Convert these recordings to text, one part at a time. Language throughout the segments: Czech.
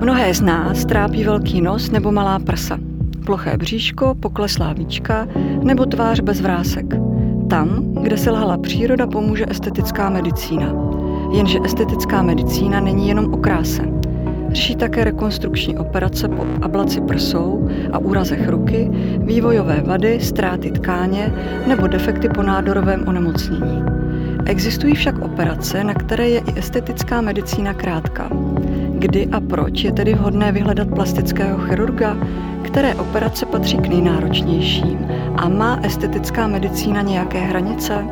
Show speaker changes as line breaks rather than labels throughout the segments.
Mnohé z nás trápí velký nos nebo malá prsa, ploché bříško, pokleslá víčka nebo tvář bez vrásek. Tam, kde se lhala příroda, pomůže estetická medicína. Jenže estetická medicína není jenom o kráse. Řeší také rekonstrukční operace po ablaci prsou a úrazech ruky, vývojové vady, ztráty tkáně nebo defekty po nádorovém onemocnění. Existují však operace, na které je i estetická medicína krátká. Kdy a proč je tedy vhodné vyhledat plastického chirurga? Které operace patří k nejnáročnějším? A má estetická medicína nějaké hranice?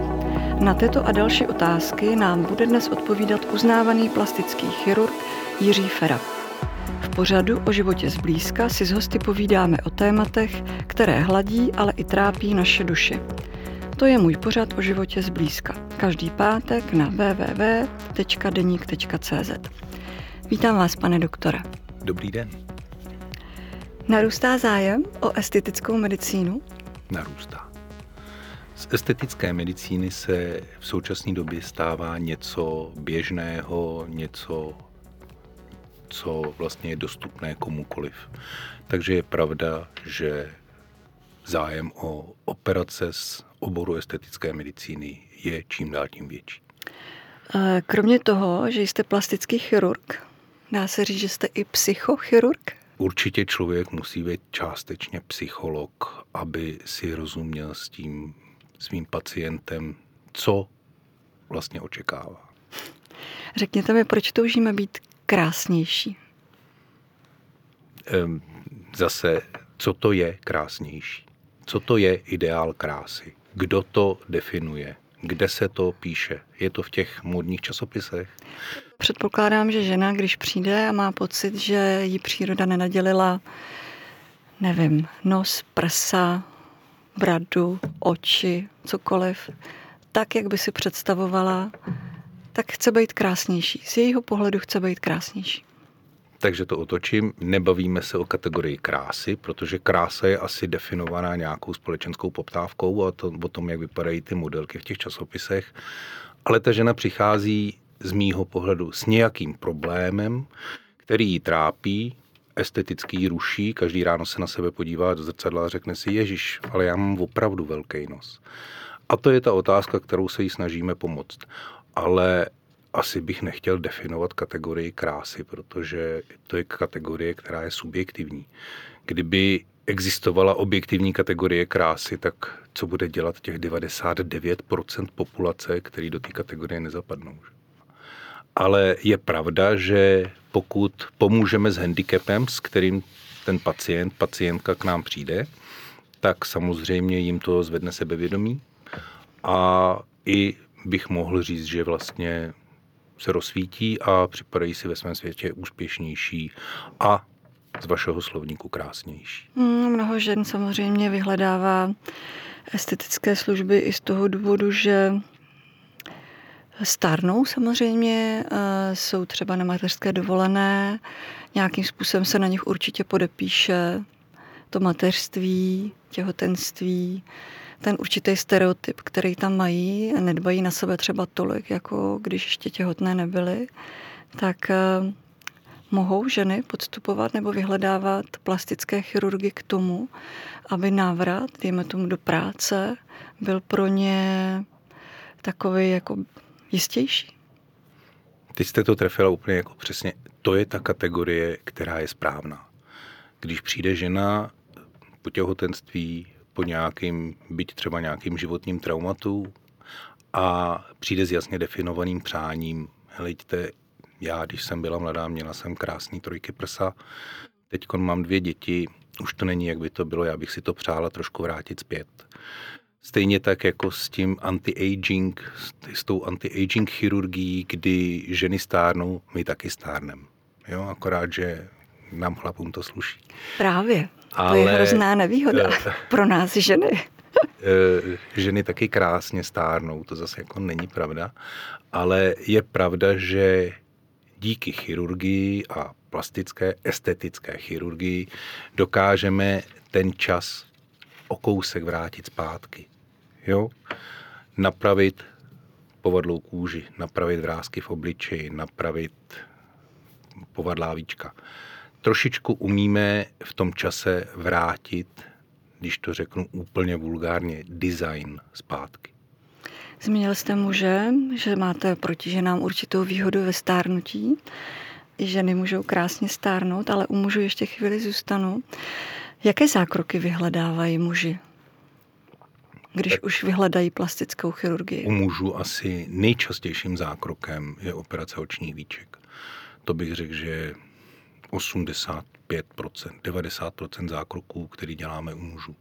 Na tyto a další otázky nám bude dnes odpovídat uznávaný plastický chirurg Jiří Fera. V pořadu o životě zblízka si s hosty povídáme o tématech, které hladí, ale i trápí naše duši. To je můj pořad o životě zblízka. Každý pátek na www.deník.cz. Vítám vás, pane doktore.
Dobrý den.
Narůstá zájem o estetickou medicínu?
Narůstá. Z estetické medicíny se v současné době stává něco běžného, něco, co vlastně je dostupné komukoliv. Takže je pravda, že zájem o operace z oboru estetické medicíny je čím dál tím větší.
Kromě toho, že jste plastický chirurg, dá se říct, že jste i psychochirurg?
Určitě člověk musí být částečně psycholog, aby si rozuměl s tím svým pacientem, co vlastně očekává.
Řekněte mi, proč toužíme být krásnější?
Zase, co to je krásnější? Co to je ideál krásy? Kdo to definuje? Kde se to píše? Je to v těch modních časopisech?
Předpokládám, že žena, když přijde a má pocit, že jí příroda nenadělila, nevím, nos, prsa, bradu, oči, cokoliv, tak, jak by si představovala, tak chce být krásnější. Z jejího pohledu chce být krásnější.
Takže to otočím. Nebavíme se o kategorii krásy, protože krása je asi definovaná nějakou společenskou poptávkou a to, o tom, jak vypadají ty modelky v těch časopisech. Ale ta žena přichází z mýho pohledu s nějakým problémem, který ji trápí, esteticky ji ruší, každý ráno se na sebe podívá do zrcadla a řekne si, Ježíš, ale já mám opravdu velký nos. A to je ta otázka, kterou se jí snažíme pomoct. Ale asi bych nechtěl definovat kategorii krásy, protože to je kategorie, která je subjektivní. Kdyby existovala objektivní kategorie krásy, tak co bude dělat těch 99% populace, který do té kategorie nezapadnou? Ale je pravda, že pokud pomůžeme s handicapem, s kterým ten pacient, pacientka k nám přijde, tak samozřejmě jim to zvedne sebevědomí a i bych mohl říct, že vlastně se rozsvítí a připadají si ve svém světě úspěšnější a z vašeho slovníku krásnější.
Hmm, mnoho žen samozřejmě vyhledává estetické služby i z toho důvodu, že stárnou samozřejmě, jsou třeba na mateřské dovolené, nějakým způsobem se na nich určitě podepíše to mateřství, těhotenství, ten určitý stereotyp, který tam mají a nedbají na sebe třeba tolik, jako když ještě těhotné nebyly, tak eh, mohou ženy podstupovat nebo vyhledávat plastické chirurgy k tomu, aby návrat, dejme tomu do práce, byl pro ně takový jako jistější.
Ty jste to trefila úplně jako přesně. To je ta kategorie, která je správná. Když přijde žena po těhotenství, po nějakým, byť třeba nějakým životním traumatu a přijde s jasně definovaným přáním. Helejte, já, když jsem byla mladá, měla jsem krásný trojky prsa, teď mám dvě děti, už to není, jak by to bylo, já bych si to přála trošku vrátit zpět. Stejně tak jako s tím anti-aging, s tou anti-aging chirurgií, kdy ženy stárnou, my taky stárnem. Jo, akorát, že nám chlapům to sluší.
Právě. Ale, to je hrozná nevýhoda uh, pro nás ženy.
uh, ženy taky krásně stárnou, to zase jako není pravda, ale je pravda, že díky chirurgii a plastické estetické chirurgii dokážeme ten čas o kousek vrátit zpátky. Jo? Napravit povadlou kůži, napravit vrázky v obličeji, napravit povadlávíčka. Trošičku umíme v tom čase vrátit, když to řeknu úplně vulgárně, design zpátky.
Zmínil jste muže, že máte proti ženám určitou výhodu ve stárnutí. Ženy můžou krásně stárnout, ale u mužů ještě chvíli zůstanou. Jaké zákroky vyhledávají muži? když tak už vyhledají plastickou chirurgii?
U mužů asi nejčastějším zákrokem je operace očních víček. To bych řekl, že 85%, 90% zákroků, který děláme u mužů.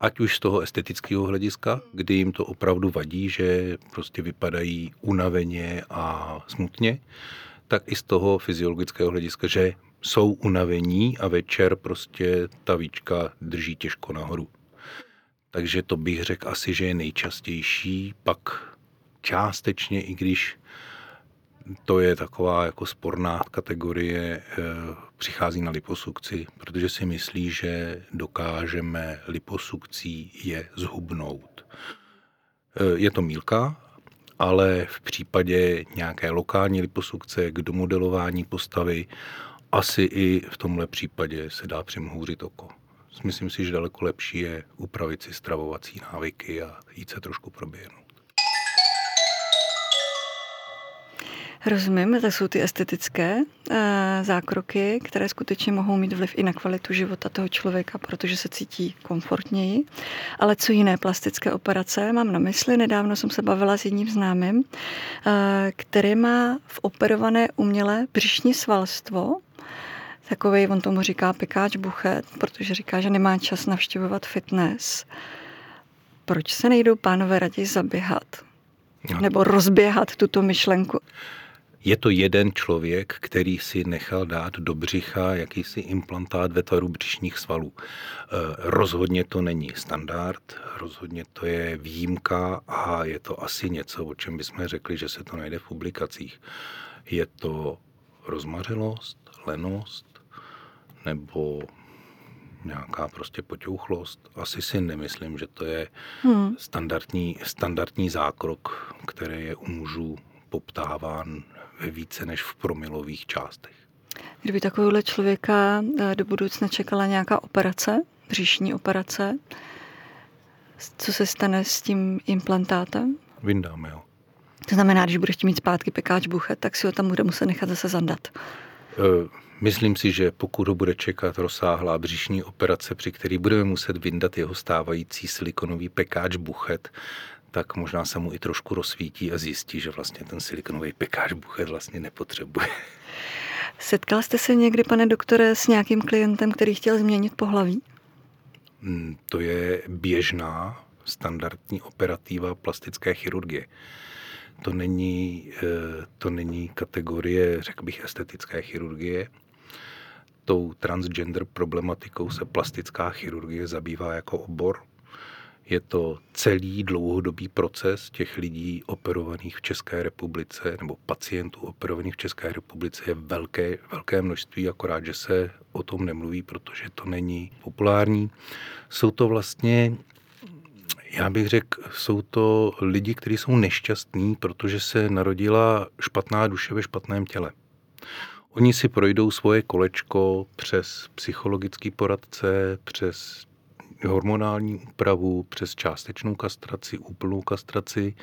Ať už z toho estetického hlediska, kdy jim to opravdu vadí, že prostě vypadají unaveně a smutně, tak i z toho fyziologického hlediska, že jsou unavení a večer prostě ta víčka drží těžko nahoru. Takže to bych řekl asi, že je nejčastější. Pak částečně, i když to je taková jako sporná kategorie, eh, přichází na liposukci, protože si myslí, že dokážeme liposukcí je zhubnout. Eh, je to mílka, ale v případě nějaké lokální liposukce k domodelování postavy asi i v tomhle případě se dá přimhouřit oko myslím si, že daleko lepší je upravit si stravovací návyky a jít se trošku proběhnout.
Rozumím, to jsou ty estetické uh, zákroky, které skutečně mohou mít vliv i na kvalitu života toho člověka, protože se cítí komfortněji. Ale co jiné plastické operace mám na mysli? Nedávno jsem se bavila s jedním známým, uh, který má v operované umělé břišní svalstvo, takový, on tomu říká pekáč buchet, protože říká, že nemá čas navštěvovat fitness. Proč se nejdou pánové raději zaběhat? No. Nebo rozběhat tuto myšlenku?
Je to jeden člověk, který si nechal dát do břicha jakýsi implantát ve tvaru břišních svalů. E, rozhodně to není standard, rozhodně to je výjimka a je to asi něco, o čem bychom řekli, že se to najde v publikacích. Je to rozmařilost, lenost, nebo nějaká prostě poťouchlost. Asi si nemyslím, že to je hmm. standardní, standardní zákrok, který je u mužů poptáván ve více než v promilových částech.
Kdyby takovéhle člověka eh, do budoucna čekala nějaká operace, břišní operace, co se stane s tím implantátem?
Vyndáme ho.
To znamená, když budeš mít zpátky pekáč buchet, tak si ho tam bude muset nechat zase zandat.
Uh, Myslím si, že pokud ho bude čekat rozsáhlá břišní operace, při který budeme muset vyndat jeho stávající silikonový pekáč buchet, tak možná se mu i trošku rozsvítí a zjistí, že vlastně ten silikonový pekáč buchet vlastně nepotřebuje.
Setkal jste se někdy, pane doktore, s nějakým klientem, který chtěl změnit pohlaví?
Hmm, to je běžná standardní operativa plastické chirurgie. To není, eh, to není kategorie, řekl bych, estetické chirurgie tou transgender problematikou se plastická chirurgie zabývá jako obor. Je to celý dlouhodobý proces těch lidí operovaných v České republice, nebo pacientů operovaných v České republice je velké, velké množství, akorát, že se o tom nemluví, protože to není populární. Jsou to vlastně já bych řekl, jsou to lidi, kteří jsou nešťastní, protože se narodila špatná duše ve špatném těle. Oni si projdou svoje kolečko přes psychologický poradce, přes hormonální úpravu, přes částečnou kastraci, úplnou kastraci,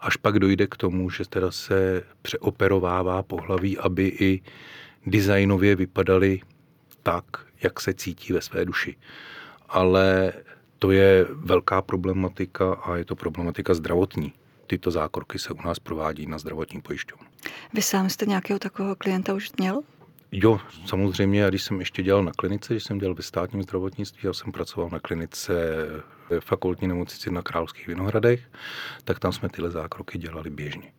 až pak dojde k tomu, že teda se přeoperovává pohlaví, aby i designově vypadaly tak, jak se cítí ve své duši. Ale to je velká problematika a je to problematika zdravotní tyto zákroky se u nás provádí na zdravotní pojišťovnu.
Vy sám jste nějakého takového klienta už měl?
Jo, samozřejmě, když jsem ještě dělal na klinice, když jsem dělal ve státním zdravotnictví, já jsem pracoval na klinice ve fakultní nemocnici na Královských Vinohradech, tak tam jsme tyhle zákroky dělali běžně.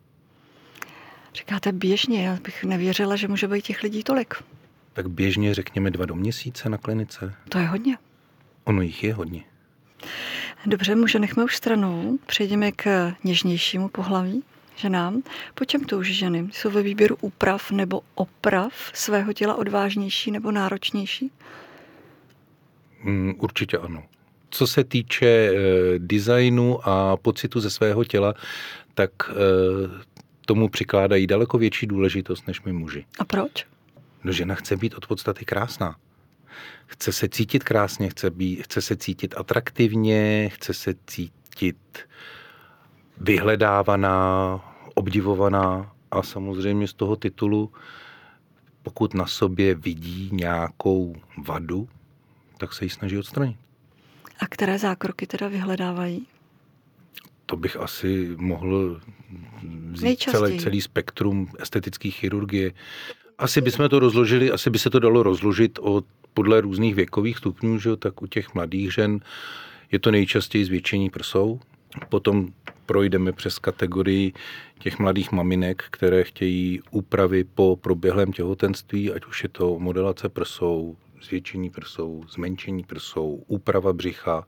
Říkáte běžně, já bych nevěřila, že může být těch lidí tolik.
Tak běžně řekněme dva do měsíce na klinice.
To je hodně.
Ono jich je hodně.
Dobře, muže nechme už stranou. Přejdeme k něžnějšímu pohlaví ženám. Po čem touží ženy? Jsou ve výběru úprav nebo oprav svého těla odvážnější nebo náročnější?
Mm, určitě ano. Co se týče e, designu a pocitu ze svého těla, tak e, tomu přikládají daleko větší důležitost než my muži.
A proč?
No žena chce být od podstaty krásná. Chce se cítit krásně, chce, být, chce se cítit atraktivně, chce se cítit vyhledávaná, obdivovaná a samozřejmě z toho titulu, pokud na sobě vidí nějakou vadu, tak se ji snaží odstranit.
A které zákroky teda vyhledávají?
To bych asi mohl vzít celý, celý spektrum estetické chirurgie. Asi bychom to rozložili, asi by se to dalo rozložit od, podle různých věkových stupňů, že? tak u těch mladých žen je to nejčastěji zvětšení prsou, potom projdeme přes kategorii těch mladých maminek, které chtějí úpravy po proběhlém těhotenství, ať už je to modelace prsou, zvětšení prsou, zmenšení prsou, úprava břicha,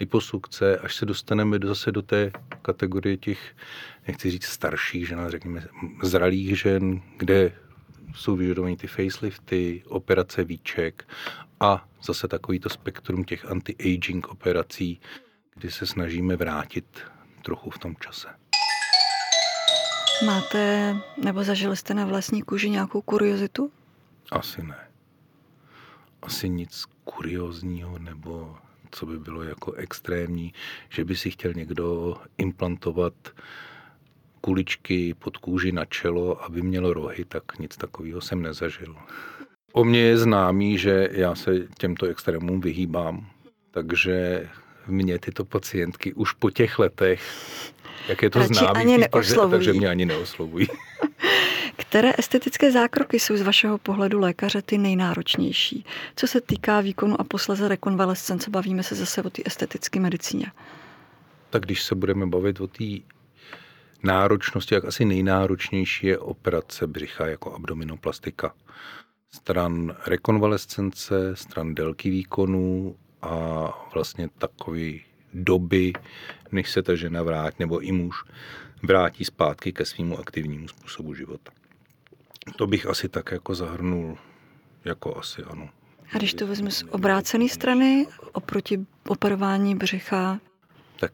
liposukce, až se dostaneme zase do té kategorie těch, nechci říct starších žen, řekněme zralých žen, kde jsou vyžadované ty facelifty, operace víček a zase takovýto spektrum těch anti-aging operací, kdy se snažíme vrátit trochu v tom čase.
Máte nebo zažili jste na vlastní kůži nějakou kuriozitu?
Asi ne. Asi nic kuriozního nebo co by bylo jako extrémní, že by si chtěl někdo implantovat kuličky pod kůži na čelo, aby měl rohy, tak nic takového jsem nezažil. O mě je známý, že já se těmto extrémům vyhýbám, takže mě tyto pacientky už po těch letech, jak je to
Radši
známý,
ani
takže mě ani neoslovují.
Které estetické zákroky jsou z vašeho pohledu lékaře ty nejnáročnější? Co se týká výkonu a posleze rekonvalescence, bavíme se zase o té estetické medicíně.
Tak když se budeme bavit o té náročnosti, jak asi nejnáročnější je operace břicha jako abdominoplastika. Stran rekonvalescence, stran délky výkonu a vlastně takový doby, než se ta žena vrátí, nebo i muž vrátí zpátky ke svýmu aktivnímu způsobu života. To bych asi tak jako zahrnul, jako asi ano.
A když to vezmu z obrácené strany, oproti operování břicha?
Tak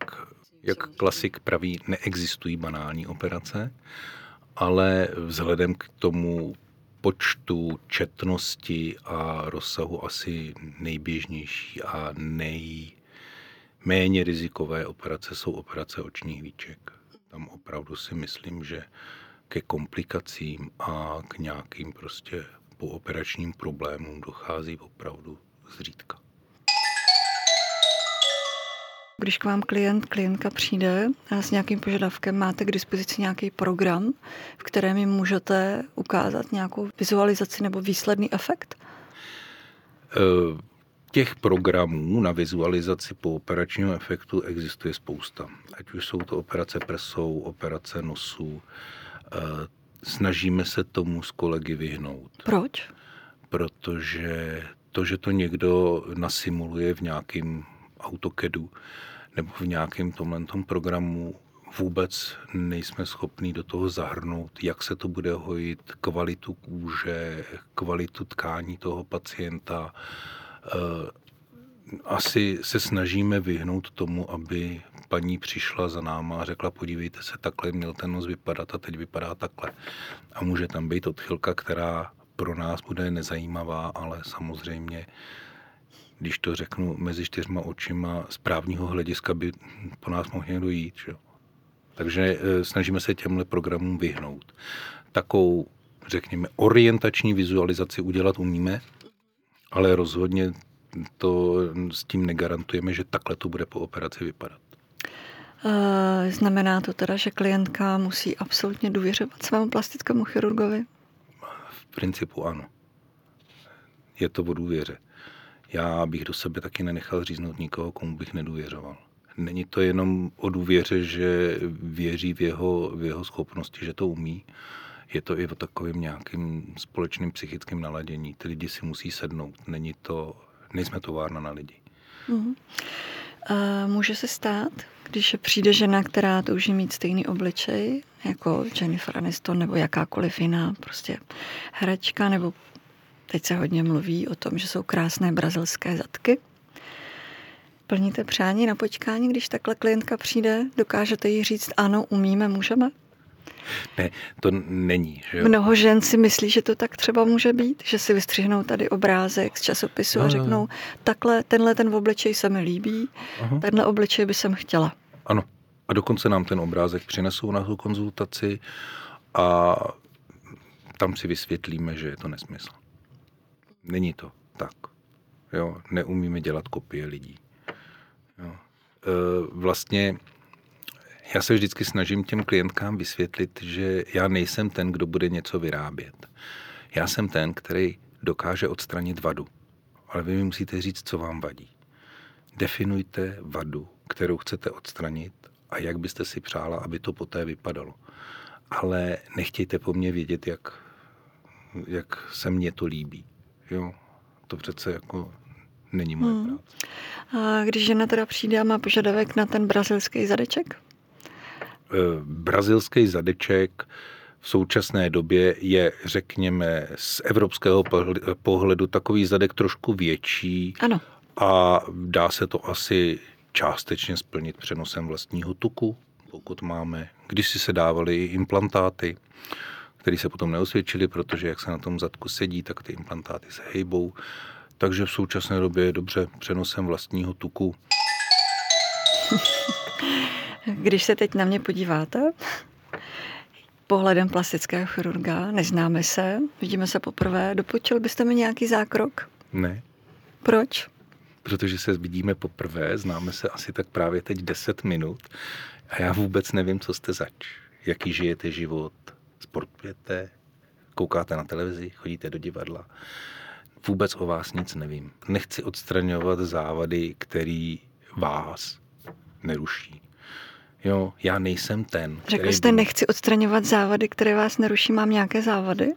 jak klasik praví, neexistují banální operace, ale vzhledem k tomu počtu, četnosti a rozsahu asi nejběžnější a nejméně rizikové operace jsou operace očních víček. Tam opravdu si myslím, že ke komplikacím a k nějakým prostě pooperačním problémům dochází opravdu zřídka.
Když k vám klient, klientka přijde s nějakým požadavkem, máte k dispozici nějaký program, v kterém jim můžete ukázat nějakou vizualizaci nebo výsledný efekt?
Eh, těch programů na vizualizaci po operačního efektu existuje spousta. Ať už jsou to operace prsou, operace nosu. Eh, snažíme se tomu s kolegy vyhnout.
Proč?
Protože to, že to někdo nasimuluje v nějakém AutoCADu, nebo v nějakém tomhle programu vůbec nejsme schopní do toho zahrnout, jak se to bude hojit, kvalitu kůže, kvalitu tkání toho pacienta. Eh, asi se snažíme vyhnout tomu, aby paní přišla za náma a řekla, podívejte se, takhle měl ten nos vypadat a teď vypadá takhle. A může tam být odchylka, která pro nás bude nezajímavá, ale samozřejmě když to řeknu mezi čtyřma očima, z právního hlediska by po nás mohl někdo jít. Že? Takže e, snažíme se těmhle programům vyhnout. Takovou, řekněme, orientační vizualizaci udělat umíme, ale rozhodně to s tím negarantujeme, že takhle to bude po operaci vypadat.
E, znamená to teda, že klientka musí absolutně důvěřovat svému plastickému chirurgovi?
V principu ano. Je to o důvěře já bych do sebe taky nenechal říznout nikoho, komu bych nedůvěřoval. Není to jenom o důvěře, že věří v jeho, v jeho schopnosti, že to umí. Je to i o takovém nějakým společným psychickým naladění. Ty lidi si musí sednout. Není to, nejsme továrna na lidi.
Mm. A může se stát, když přijde žena, která touží mít stejný obličej, jako Jennifer Aniston nebo jakákoliv jiná prostě herečka nebo Teď se hodně mluví o tom, že jsou krásné brazilské zadky. Plníte přání na počkání, když takhle klientka přijde? Dokážete jí říct ano, umíme, můžeme?
Ne, to není. Že jo?
Mnoho žen si myslí, že to tak třeba může být, že si vystřihnou tady obrázek z časopisu a řeknou, takhle, tenhle ten obličej se mi líbí, Aha. tenhle obličej by jsem chtěla.
Ano. A dokonce nám ten obrázek přinesou na tu konzultaci a tam si vysvětlíme, že je to nesmysl. Není to tak. Jo, neumíme dělat kopie lidí. Jo. E, vlastně já se vždycky snažím těm klientkám vysvětlit, že já nejsem ten, kdo bude něco vyrábět. Já jsem ten, který dokáže odstranit vadu. Ale vy mi musíte říct, co vám vadí. Definujte vadu, kterou chcete odstranit a jak byste si přála, aby to poté vypadalo. Ale nechtějte po mně vědět, jak, jak se mně to líbí. Jo, to přece jako není moje hmm. práce.
A když žena teda přijde a má požadavek na ten brazilský zadeček?
Eh, brazilský zadeček v současné době je, řekněme, z evropského pohledu takový zadek trošku větší.
Ano.
A dá se to asi částečně splnit přenosem vlastního tuku, pokud máme. Když si se dávaly implantáty, které se potom neosvědčily, protože jak se na tom zadku sedí, tak ty implantáty se hejbou. Takže v současné době je dobře přenosem vlastního tuku.
Když se teď na mě podíváte, pohledem plastického chirurga, neznáme se, vidíme se poprvé, dopočil byste mi nějaký zákrok?
Ne.
Proč?
Protože se vidíme poprvé, známe se asi tak právě teď 10 minut a já vůbec nevím, co jste zač. Jaký žijete život, sportujete, koukáte na televizi, chodíte do divadla. Vůbec o vás nic nevím. Nechci odstraňovat závady, který vás neruší. Jo, já nejsem ten.
Řekl jste, by... nechci odstraňovat závady, které vás neruší, mám nějaké závady?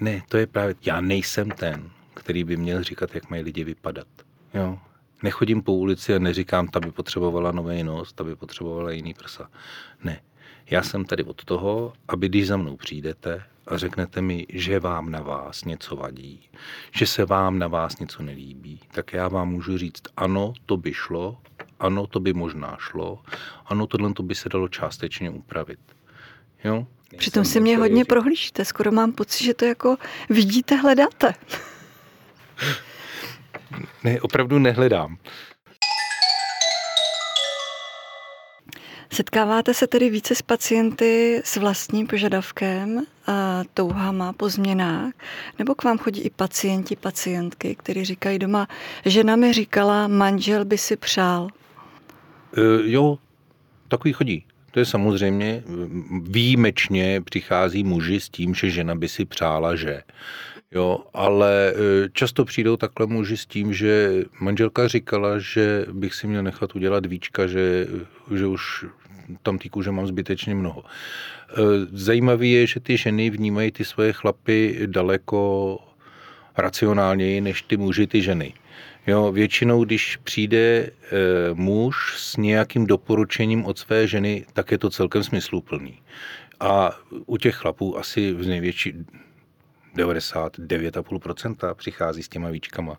Ne, to je právě, já nejsem ten, který by měl říkat, jak mají lidi vypadat. Jo, nechodím po ulici a neříkám, ta by potřebovala nový nos, ta by potřebovala jiný prsa. Ne, já jsem tady od toho, aby když za mnou přijdete a řeknete mi, že vám na vás něco vadí, že se vám na vás něco nelíbí, tak já vám můžu říct, ano, to by šlo, ano, to by možná šlo, ano, tohle to by se dalo částečně upravit. Jo?
Přitom si mě hodně říct. prohlížíte, skoro mám pocit, že to jako vidíte, hledáte.
ne, opravdu nehledám.
Setkáváte se tedy více s pacienty s vlastním požadavkem a touhama po změnách? Nebo k vám chodí i pacienti, pacientky, kteří říkají doma, žena mi říkala, manžel by si přál?
E, jo, takový chodí. To je samozřejmě, výjimečně přichází muži s tím, že žena by si přála, že. Jo, ale e, často přijdou takhle muži s tím, že manželka říkala, že bych si měl nechat udělat víčka, že, že už tam té kůže mám zbytečně mnoho. E, zajímavé je, že ty ženy vnímají ty svoje chlapy daleko racionálněji než ty muži, ty ženy. Jo, většinou, když přijde e, muž s nějakým doporučením od své ženy, tak je to celkem smysluplný. A u těch chlapů asi v největší 99,5% přichází s těma víčkama,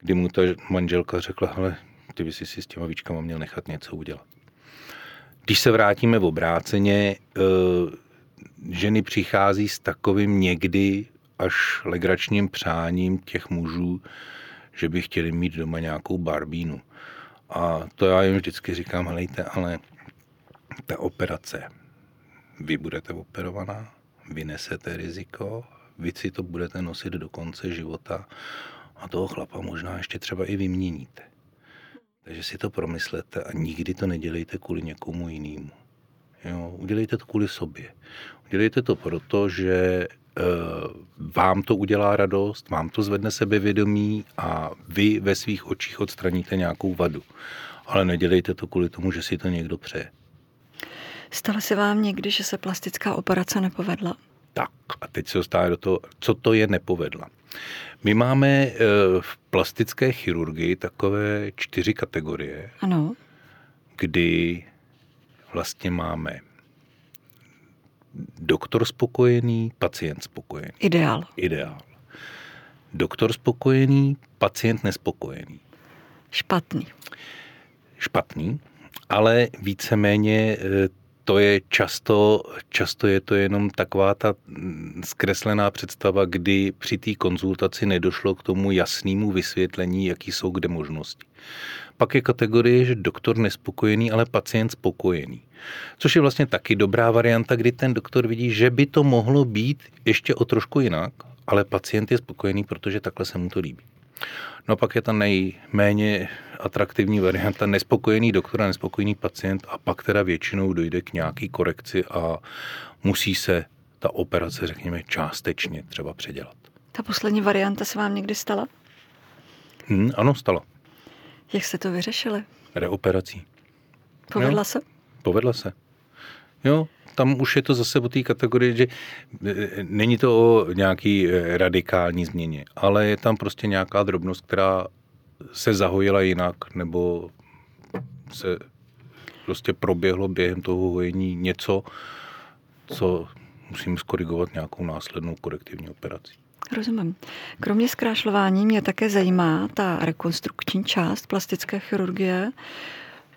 kdy mu ta manželka řekla, hele, ty bys si s těma víčkama měl nechat něco udělat. Když se vrátíme v obráceně, eh, ženy přichází s takovým někdy až legračním přáním těch mužů, že by chtěli mít doma nějakou barbínu. A to já jim vždycky říkám, helejte, ale ta operace, vy budete operovaná, vy nesete riziko, vy si to budete nosit do konce života a toho chlapa možná ještě třeba i vyměníte. Takže si to promyslete a nikdy to nedělejte kvůli někomu jinému. Jo, udělejte to kvůli sobě. Udělejte to proto, že e, vám to udělá radost, vám to zvedne sebevědomí a vy ve svých očích odstraníte nějakou vadu. Ale nedělejte to kvůli tomu, že si to někdo přeje.
Stalo se vám někdy, že se plastická operace nepovedla?
Tak a teď se dostává do toho, co to je nepovedla. My máme eh, v plastické chirurgii takové čtyři kategorie,
ano.
kdy vlastně máme doktor spokojený, pacient spokojený.
Ideál.
Ideál. Doktor spokojený, pacient nespokojený.
Špatný.
Špatný, ale víceméně eh, to je často, často je to jenom taková ta zkreslená představa, kdy při té konzultaci nedošlo k tomu jasnému vysvětlení, jaký jsou kde možnosti. Pak je kategorie, že doktor nespokojený, ale pacient spokojený. Což je vlastně taky dobrá varianta, kdy ten doktor vidí, že by to mohlo být ještě o trošku jinak, ale pacient je spokojený, protože takhle se mu to líbí. No a pak je ta nejméně atraktivní varianta nespokojený doktor a nespokojený pacient a pak teda většinou dojde k nějaký korekci a musí se ta operace, řekněme, částečně třeba předělat.
Ta poslední varianta se vám někdy stala?
Hmm, ano, stala.
Jak jste to vyřešili?
Reoperací.
Povedla jo? se?
Povedla se. Jo, tam už je to zase o té kategorii, že e, není to o nějaký e, radikální změně, ale je tam prostě nějaká drobnost, která se zahojila jinak, nebo se prostě proběhlo během toho hojení něco, co musím skorigovat nějakou následnou korektivní operací.
Rozumím. Kromě zkrášlování mě také zajímá ta rekonstrukční část plastické chirurgie.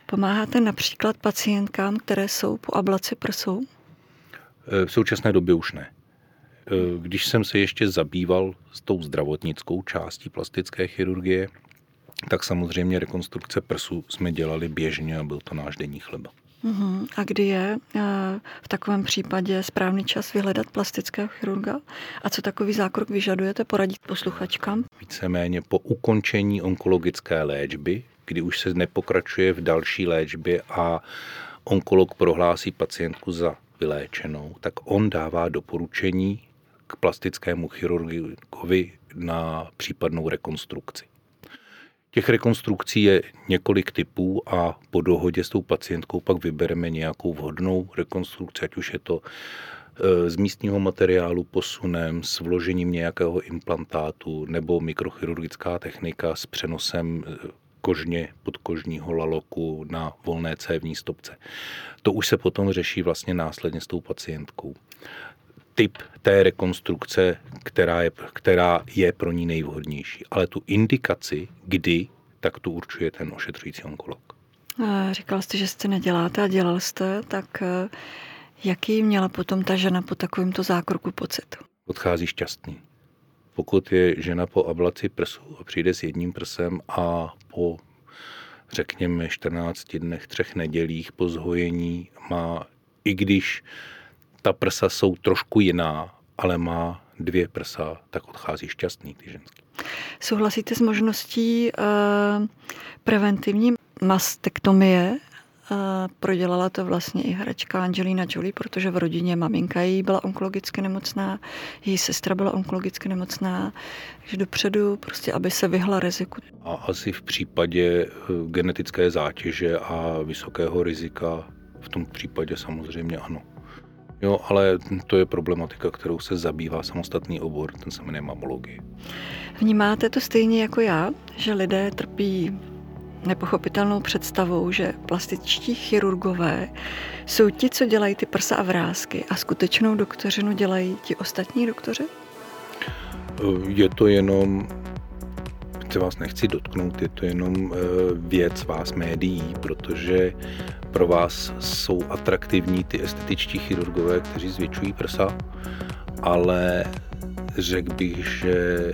Pomáháte například pacientkám, které jsou po ablaci prsou?
E, v současné době už ne. E, když jsem se ještě zabýval s tou zdravotnickou částí plastické chirurgie, tak samozřejmě rekonstrukce prsu jsme dělali běžně a byl to náš denní chleba.
Uh-huh. A kdy je e, v takovém případě správný čas vyhledat plastického chirurga? A co takový zákrok vyžadujete poradit posluchačkám?
Víceméně po ukončení onkologické léčby, kdy už se nepokračuje v další léčbě a onkolog prohlásí pacientku za vyléčenou, tak on dává doporučení k plastickému chirurgovi na případnou rekonstrukci. Těch rekonstrukcí je několik typů a po dohodě s tou pacientkou pak vybereme nějakou vhodnou rekonstrukci, ať už je to e, z místního materiálu posunem, s vložením nějakého implantátu nebo mikrochirurgická technika s přenosem e, kožně podkožního laloku na volné cévní stopce. To už se potom řeší vlastně následně s tou pacientkou. Typ té rekonstrukce, která je, která je pro ní nejvhodnější. Ale tu indikaci, kdy, tak tu určuje ten ošetřující onkolog.
Říkal jste, že jste neděláte a dělal jste, tak e, jaký měla potom ta žena po takovémto zákroku pocit?
Odchází šťastný. Pokud je žena po ablaci prsu a přijde s jedním prsem a po řekněme 14 dnech, třech nedělích po zhojení má, i když ta prsa jsou trošku jiná, ale má dvě prsa, tak odchází šťastný ty ženský.
Souhlasíte s možností uh, preventivní mastektomie prodělala to vlastně i herečka Angelina Jolie, protože v rodině maminka jí byla onkologicky nemocná, její sestra byla onkologicky nemocná, takže dopředu prostě, aby se vyhla riziku.
A asi v případě eh, genetické zátěže a vysokého rizika v tom případě samozřejmě ano. Jo, ale to je problematika, kterou se zabývá samostatný obor, ten se jmenuje mamologie.
Vnímáte to stejně jako já, že lidé trpí nepochopitelnou představou, že plastičtí chirurgové jsou ti, co dělají ty prsa a vrázky a skutečnou doktořinu dělají ti ostatní doktoři?
Je to jenom se vás nechci dotknout, je to jenom eh, věc vás médií, protože pro vás jsou atraktivní ty estetičtí chirurgové, kteří zvětšují prsa, ale řekl bych, že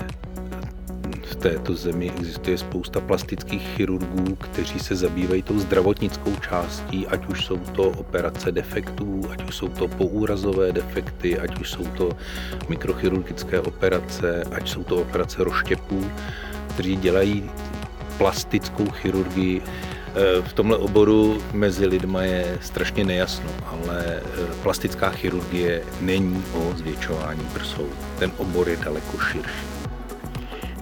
v této zemi existuje spousta plastických chirurgů, kteří se zabývají tou zdravotnickou částí, ať už jsou to operace defektů, ať už jsou to poúrazové defekty, ať už jsou to mikrochirurgické operace, ať jsou to operace roštěpů, kteří dělají plastickou chirurgii. E, v tomhle oboru mezi lidma je strašně nejasno, ale e, plastická chirurgie není o zvětšování prsou. Ten obor je daleko širší.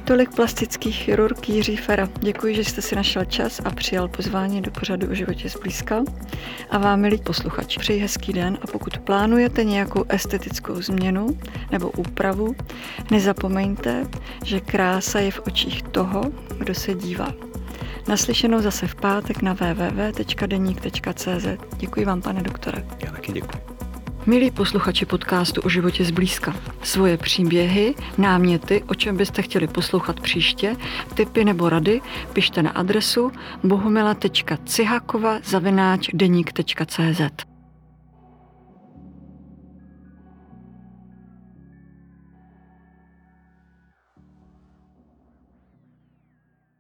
Tolik plastický chirurg Jiří Fera. Děkuji, že jste si našel čas a přijal pozvání do pořadu o životě zblízka. A vám, milí posluchači, přeji hezký den a pokud plánujete nějakou estetickou změnu nebo úpravu, nezapomeňte, že krása je v očích toho, kdo se dívá. Naslyšenou zase v pátek na www.deník.cz. Děkuji vám, pane doktore.
Já taky děkuji.
Milí posluchači podcastu o životě zblízka, svoje příběhy, náměty, o čem byste chtěli poslouchat příště, tipy nebo rady, pište na adresu bohumila.cihakova zavináč deník.cz.